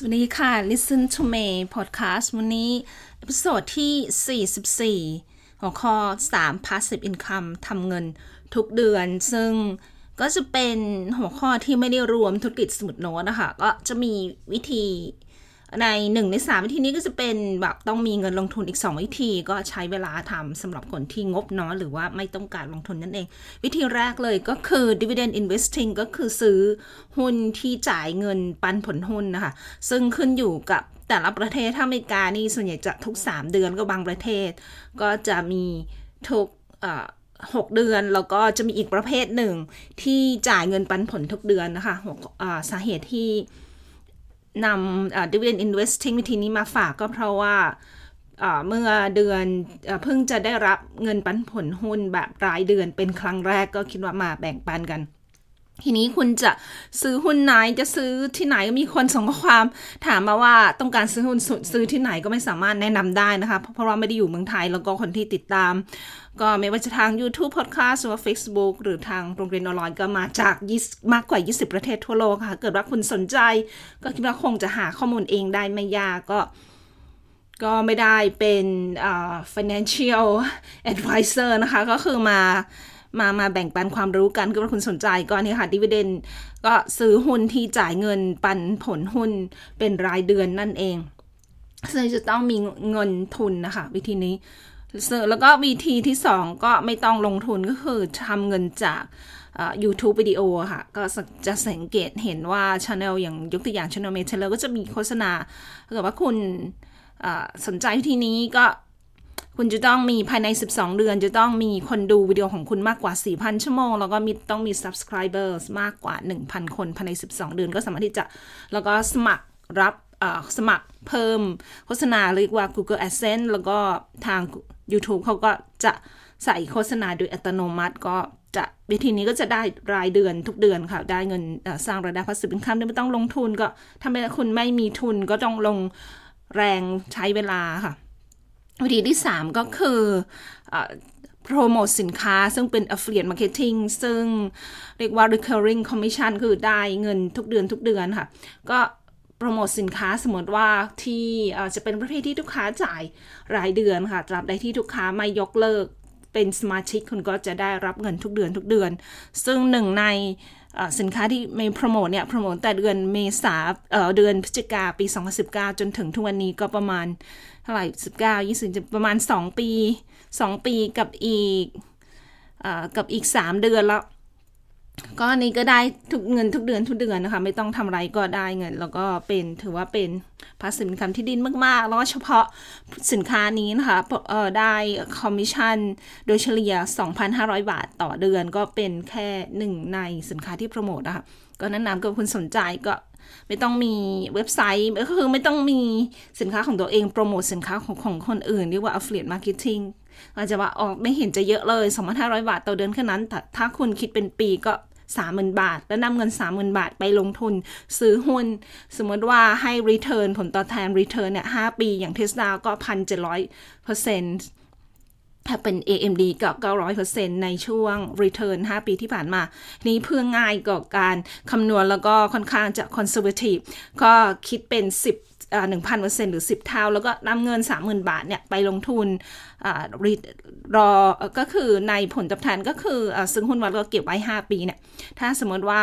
สวัสดีค่ะ Listen to me podcast วันนี้ episode ที่ 44 หัวข้อ 3 passive income ทำเงินทุกเดือน ซึ่งก็จะเป็นหัวข้อที่ไม่ได้รวมธุรกิจสมุดโน้ตนะคะ ก็จะมีวิธี ในหนึ่งในสามวิธีนี้ก็จะเป็นแบบต้องมีเงินลงทุนอีก 2 วิธีก็ใช้เวลาทำสำหรับคนที่งบน้อยหรือว่าไม่ต้องการลงทุนนั่นเอง วิธีแรกเลยก็คือ dividend investing ก็คือซื้อหุ้นที่จ่ายเงินปันผลหุ้นนะคะ ซึ่งขึ้นอยู่กับแต่ละประเทศถ้าอเมริกานี่ส่วนใหญ่จะทุก 3 เดือนก็บางประเทศ ก็จะมีทุกหกเดือนแล้วก็จะมีอีกประเภทหนึ่งที่จ่ายเงินปันผลทุกเดือนนะคะสาเหตุที่ นำ dividend investing วิธีนี้มาฝากก็เพราะว่าเมื่อเดือนเพิ่งจะได้รับเงินปันผลหุ้นแบบรายเดือนเป็นครั้งแรกก็คิดว่ามาแบ่งปันกัน ทีนี้คุณจะซื้อหุ้นไหนจะซื้อที่ไหนก็มีคนส่งข้อความ ถามมาว่าต้องการซื้อหุ้นซื้อที่ไหนก็ไม่สามารถแนะนำได้นะคะเพราะว่าไม่ได้อยู่เมืองไทยแล้วก็คนที่ติดตาม ก็ไม่ว่าจะทาง YouTube Podcast หรือว่า Facebook หรือทางโรงเรียนออนไลน์ก็มาจากมากกว่า 20 ประเทศทั่วโลกค่ะ เกิดว่าคุณสนใจ ก็คิดว่าคงจะหาข้อมูลเองได้ไม่ยากก็ก็ไม่ได้เป็น uh, financial advisor นะคะ ก็คือมา มามาแบ่งปันความรู้กันก็ว่าคุณสนใจก็นี่ค่ะ dividend ก็ซื้อหุ้นที่จ่ายเงินปันผลหุ้นเป็นรายเดือนนั่นเอง ซึ่งจะต้องมีเงินทุนนะคะ วิธีนี้แล้วก็วิธีที่สองก็ไม่ต้องลงทุนก็คือทำเงินจากยูทูบวิดีโอค่ะ ก็จะสังเกตเห็นว่าช anel อย่างยกตัวอย่างช anel เมทเลก็จะมีโฆษณาถ้าเกิดว่าคุณสนใจวิธีนี้ก็ คุณจะต้องมีภายใน 12 เดือน จะต้องมีคนดูวิดีโอของคุณมากกว่า 4,000 ชั่วโมง แล้วก็มีต้องมี subscribers มากกว่า 1,000 คนภายใน 12 เดือนก็สามารถที่จะ แล้วก็สมัครรับสมัครเพิ่มโฆษณาเรียกว่า Google Adsense แล้วก็ทาง YouTube เขาก็จะใส่โฆษณาโดยอัตโนมัติก็จะวิธีนี้ก็จะได้รายเดือนทุกเดือนค่ะ ได้เงินสร้างรายได้พัสดุอินคัมไม่ต้องลงทุนก็ถ้าไม่คุณไม่มีทุนก็ต้องลงแรงใช้เวลาค่ะ วิธีที่ 3 ก็คือโปรโมทสินค้าซึ่งเป็น affiliate marketing ซึ่งเรียกว่า recurring commission คือได้เงินทุกเดือนทุกเดือนค่ะ ก็โปรโมทสินค้าสมมติว่าที่จะเป็นประเภทที่ลูกค้าจ่ายรายเดือนค่ะ ตราบใดที่ลูกค้าไม่ยกเลิกเป็นสมาชิกคุณก็จะได้รับเงินทุกเดือนทุกเดือน ซึ่งหนึ่งใน สินค้าที่มีโปรโมทเนี่ยโปรโมทแต่เดือนเมษาเเดือนพฤศจิกาปี 2019 จนถึงทุกวันนี้ก็ประมาณเท่าไหร่19 20ประมาณ 2 ปี 2 ปีกับอีกอกับอีก 3 เดือนแล้ว ก็นี้ก็ได้ทุกเงินทุกเดือนทุกเดือนนะคะ ไม่ต้องทำไรก็ได้เงิน แล้วก็เป็นถือว่าเป็น ภาษีอินคัมที่ดินมากๆ แล้วก็เฉพาะสินค้านี้นะคะได้คอมมิชชั่นโดยเฉลี่ย 2,500 บาทต่อเดือนก็เป็นแค่หนึ่งในสินค้าที่โปรโมทนะคะก็แนะนำถ้าคุณสนใจก็ไม่ต้องมีเว็บไซต์ก็คือไม่ต้องมีสินค้าของตัวเองโปรโมทสินค้าของของคนอื่นเรียกว่า affiliate marketing อาจจะว่าออกไม่เห็นจะเยอะเลย 2,500 บาทต่อเดือนแค่นั้น แต่ถ้าคุณคิดเป็นปีก็ 30,000 บาท แล้วนำเงิน 30,000 บาทไปลงทุน ซื้อหุ้น สมมติว่าให้ return ผลตอบแทน return เนี่ย 5 ปีอย่างเทสลาก็ 1,700เปอร์เซ็นต์ถ้าเป็น AMD ก็900%ในช่วง return 5 ปีที่ผ่านมา นี้เพื่อง่ายกับการคำนวณแล้วก็ค่อนข้างจะ conservative ก็คิดเป็น 10 หนึ่งพันเปอร์เซ็นต์หรือสิบเท่า แล้วก็นำเงินสามหมื่นบาทเนี่ยไปลงทุนรอก็คือในผลตอบแทนก็คือซึ่งหุ้นวัดก็เก็บไว้5ปีเนี่ยถ้าสมมติว่า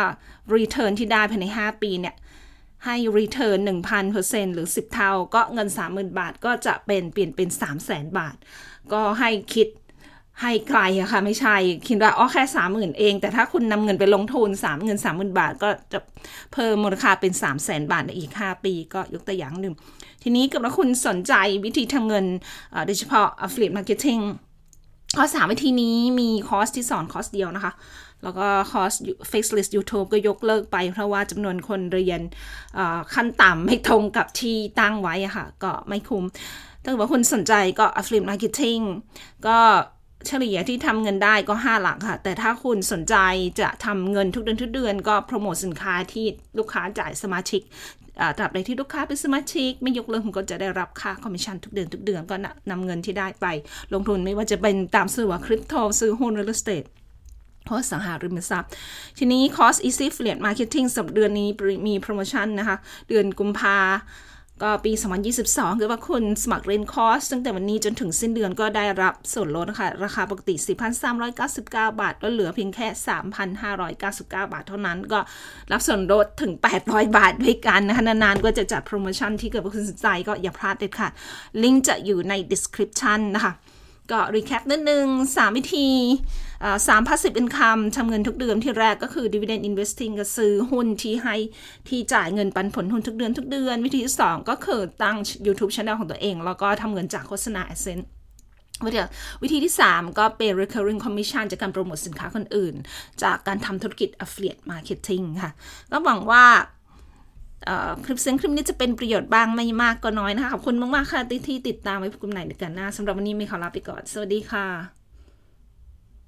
return ที่ได้ภายใน5ปีเนี่ยให้ return 1,000%หรือ 10 เท่า ก็เงิน 30,000 บาทก็จะเป็นเปลี่ยนเป็น 300,000 บาท ก็ให้คิด ให้ไกลอะค่ะ ไม่ใช่ คิดว่าอ๋อแค่สามหมื่นเอง แต่ถ้าคุณนำเงินไปลงทุนสามเงินสามหมื่นบาท ก็จะเพิ่มมูลค่าเป็นสามแสนบาทในอีกห้าปี ก็ยกตัวอย่างหนึ่ง ทีนี้กับว่าคุณสนใจวิธีทำเงินโดยเฉพาะ affiliate marketing ข้อสามวิธีนี้มีคอร์สที่สอนคอร์สเดียวนะคะ แล้วก็คอร์ส Faceless YouTube ก็ยกเลิกไป เพราะว่าจำนวนคนเรียนขั้นต่ำไม่ตรงกับที่ตั้งไว้อะค่ะ ก็ไม่คุ้มถ้าเกิดว่าคุณสนใจก็ affiliate marketing ก็ เฉลี่ยที่ทำเงินได้ก็ 5 หลักค่ะ แต่ถ้าคุณสนใจจะทำเงินทุกเดือนทุกเดือนก็โปรโมทสินค้าที่ลูกค้าจ่ายสมาชิกตราบใดที่ลูกค้าเป็นสมาชิก ไม่ยกเลิกคุณก็จะได้รับค่าคอมมิชชั่นทุกเดือนทุกเดือนก็นำเงินที่ได้ไป ลงทุนไม่ว่าจะเป็นตามซื้อว่าคริปโตซื้อหุ้น real estate เพราะสังหาริมทรัพย์ ทีนี้ cost easy affiliate marketing สำหรับเดือนนี้มีโปรโมชั่นนะคะ เดือนกุมภา ก็ปี 2022 คือว่าคุณสมัครเรียนคอร์สตั้งแต่วันนี้จนถึงสิ้นเดือนก็ได้รับส่วนลดนะคะ ราคาปกติ 4,399 บาทก็เหลือเพียงแค่ 3,599 บาทเท่านั้น ก็รับส่วนลดถึง 800 บาทด้วยกันนะคะ นานๆ ก็จะจัดโปรโมชั่นถ้าเกิดคุณสนใจก็อย่าพลาดเด็ดค่ะลิงก์จะอยู่ใน description นะคะ ก็รีแคปนิดนึง 3 วิธีสาม passive income ทำเงินทุกเดือนที่แรกก็คือ dividend investing ก็ซื้อหุ้นที่ให้ที่จ่ายเงินปันผลหุ้นทุกเดือนทุกเดือน วิธีที่ 2 ก็คือตั้ง YouTube channel ของตัวเอง แล้วก็ทำเงินจากโฆษณา AdSense วิธีวิธีที่ 3 ก็เป็น recurring commission จากการโปรโมทสินค้าคนอื่น จากการทำธุรกิจ affiliate marketing ค่ะ ก็หวังว่า คลิปเสียงคลิปนี้จะเป็นประโยชน์บ้างไม่มากก็น้อยนะคะ ขอบคุณมาก ๆ ค่ะที่ติดตามไว้พบกันใหม่ในกันหน้าสำหรับวันนี้มีขอลาไปก่อน สวัสดีค่ะ